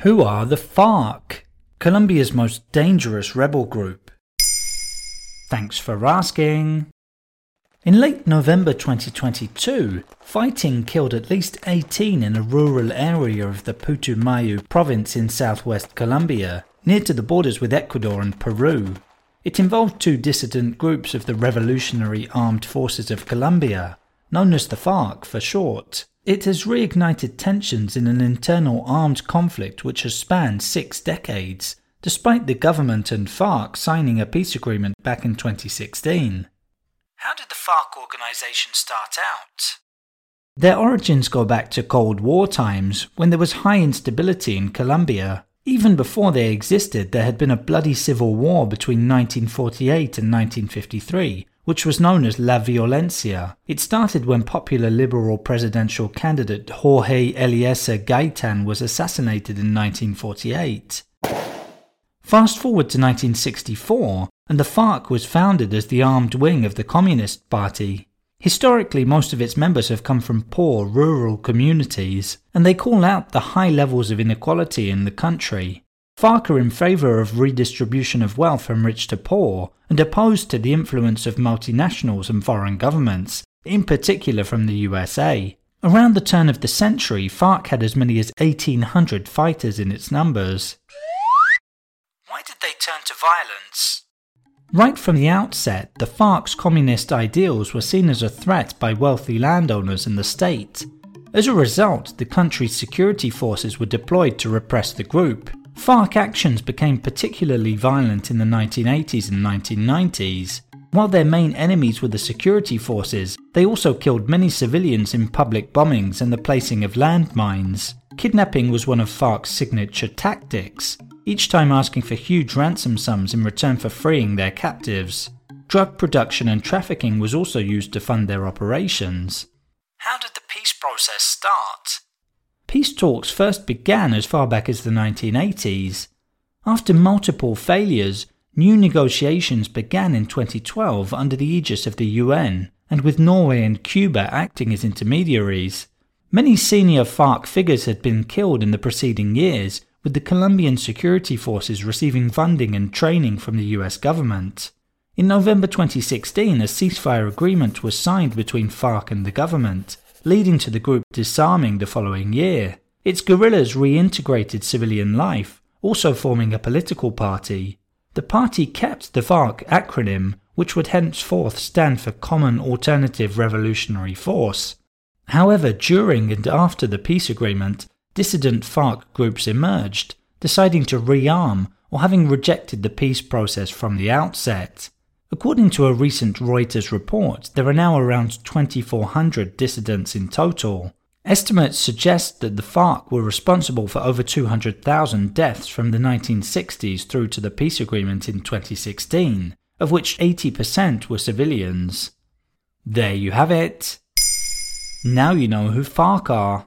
Who are the FARC? Colombia's most dangerous rebel group. Thanks for asking. In late November 2022, fighting killed at least 18 in a rural area of the Putumayo province in southwest Colombia, near to the borders with Ecuador and Peru. It involved two dissident groups of the Revolutionary Armed Forces of Colombia, known as the FARC for short. It has reignited tensions in an internal armed conflict which has spanned six decades, despite the government and FARC signing a peace agreement back in 2016. How did the FARC organization start out? Their origins go back to Cold War times when there was high instability in Colombia. Even before they existed, there had been a bloody civil war between 1948 and 1953, which was known as La Violencia. It started when popular liberal presidential candidate Jorge Eliécer Gaitan was assassinated in 1948. Fast forward to 1964, and the FARC was founded as the armed wing of the Communist Party. Historically, most of its members have come from poor, rural communities, and they call out the high levels of inequality in the country. FARC are in favour of redistribution of wealth from rich to poor and opposed to the influence of multinationals and foreign governments, in particular from the USA. Around the turn of the century, FARC had as many as 1,800 fighters in its numbers. Why did they turn to violence? Right from the outset, the FARC's communist ideals were seen as a threat by wealthy landowners in the state. As a result, the country's security forces were deployed to repress the group. FARC actions became particularly violent in the 1980s and 1990s. While their main enemies were the security forces, they also killed many civilians in public bombings and the placing of landmines. Kidnapping was one of FARC's signature tactics, each time asking for huge ransom sums in return for freeing their captives. Drug production and trafficking was also used to fund their operations. How did the peace process start? Peace talks first began as far back as the 1980s. After multiple failures, new negotiations began in 2012 under the aegis of the UN, and with Norway and Cuba acting as intermediaries. Many senior FARC figures had been killed in the preceding years, with the Colombian security forces receiving funding and training from the US government. In November 2016, a ceasefire agreement was signed between FARC and the government, leading to the group disarming the following year. Its guerrillas reintegrated civilian life, also forming a political party. The party kept the FARC acronym, which would henceforth stand for Common Alternative Revolutionary Force. However, during and after the peace agreement, dissident FARC groups emerged, deciding to rearm or having rejected the peace process from the outset. According to a recent Reuters report, there are now around 2,400 dissidents in total. Estimates suggest that the FARC were responsible for over 200,000 deaths from the 1960s through to the peace agreement in 2016, of which 80% were civilians. There you have it. Now you know who FARC are.